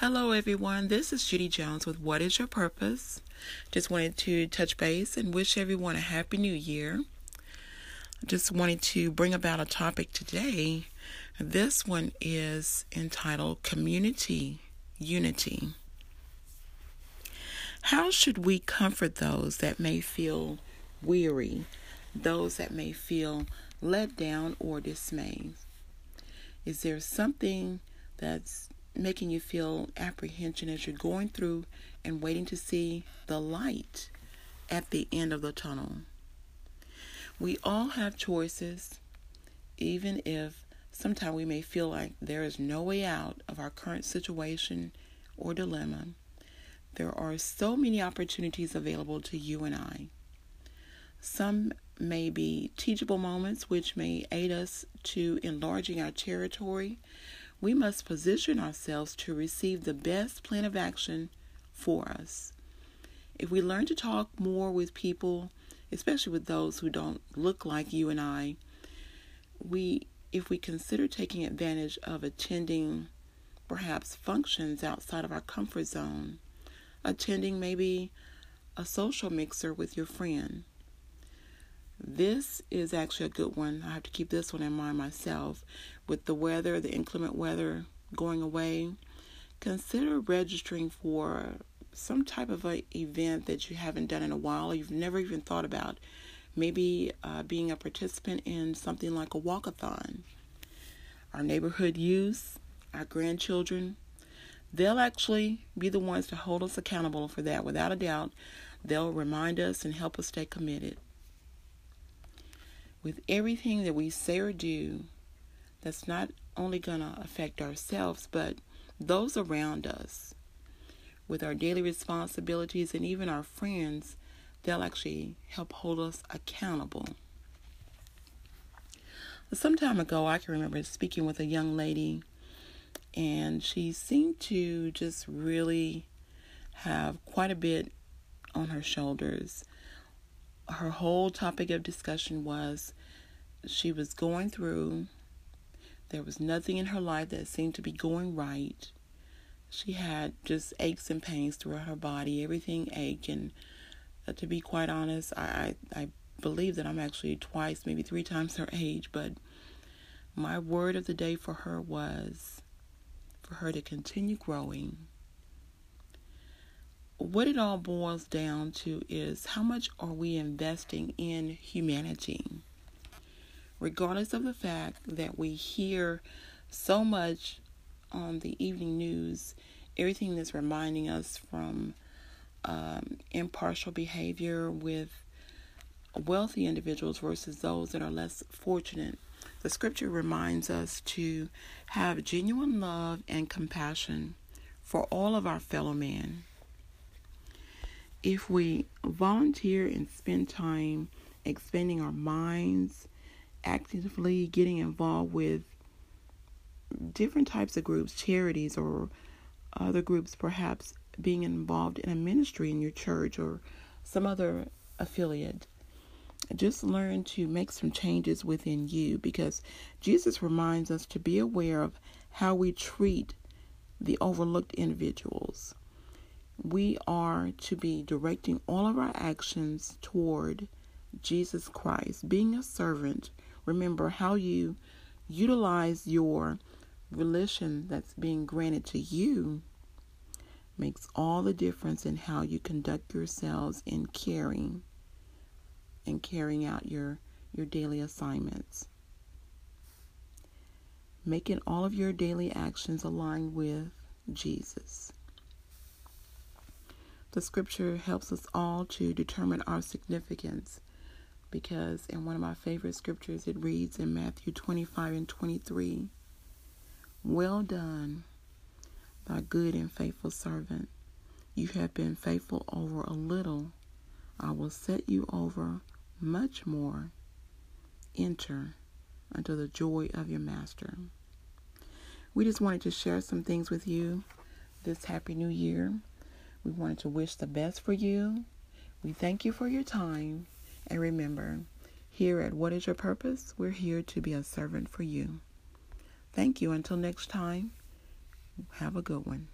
Hello, everyone. This is Judy Jones with What is Your Purpose? Just wanted to touch base and wish everyone a happy new year. Just wanted to bring about a topic today. This one is entitled Community Unity. How should we comfort those that may feel weary, those that may feel let down or dismayed? Is there something that's making you feel apprehension as you're going through and waiting to see the light at the end of the tunnel. We all have choices, even if sometimes we may feel like there is no way out of our current situation or dilemma. There are so many opportunities available to you and I. Some may be teachable moments which may aid us to enlarging our territory we must position ourselves to receive the best plan of action for us. If we learn to talk more with people, especially with those who don't look like you and I, we if we consider taking advantage of attending perhaps functions outside of our comfort zone, attending maybe a social mixer with your friend, this is actually a good one. I have to keep this one in mind myself. With the weather, the inclement weather going away, consider registering for some type of a event that you haven't done in a while or you've never even thought about. Maybe uh, being a participant in something like a walkathon. Our neighborhood youth, our grandchildren, they'll actually be the ones to hold us accountable for that. Without a doubt, they'll remind us and help us stay committed with everything that we say or do that's not only going to affect ourselves, but those around us. With our daily responsibilities and even our friends, they'll actually help hold us accountable. Some time ago, I can remember speaking with a young lady, and she seemed to just really have quite a bit on her shoulders her whole topic of discussion was she was going through, there was nothing in her life that seemed to be going right. She had just aches and pains throughout her body, everything ached. And uh, to be quite honest, I, I, I believe that I'm actually twice, maybe three times her age. But my word of the day for her was for her to continue growing what it all boils down to is how much are we investing in humanity? Regardless of the fact that we hear so much on the evening news, everything that's reminding us from um, impartial behavior with wealthy individuals versus those that are less fortunate. The scripture reminds us to have genuine love and compassion for all of our fellow men if we volunteer and spend time expanding our minds, actively getting involved with different types of groups, charities, or other groups, perhaps being involved in a ministry in your church or some other affiliate. Just learn to make some changes within you because Jesus reminds us to be aware of how we treat the overlooked individuals we are to be directing all of our actions toward Jesus Christ, being a servant. Remember how you utilize your religion that's being granted to you makes all the difference in how you conduct yourselves in caring and carrying out your your daily assignments. Making all of your daily actions align with Jesus. The scripture helps us all to determine our significance because in one of my favorite scriptures it reads in Matthew 25 and 23 Well done, thy good and faithful servant. You have been faithful over a little, I will set you over much more. Enter unto the joy of your master. We just wanted to share some things with you this happy new year. We wanted to wish the best for you. We thank you for your time. And remember, here at What is Your Purpose, we're here to be a servant for you. Thank you. Until next time, have a good one.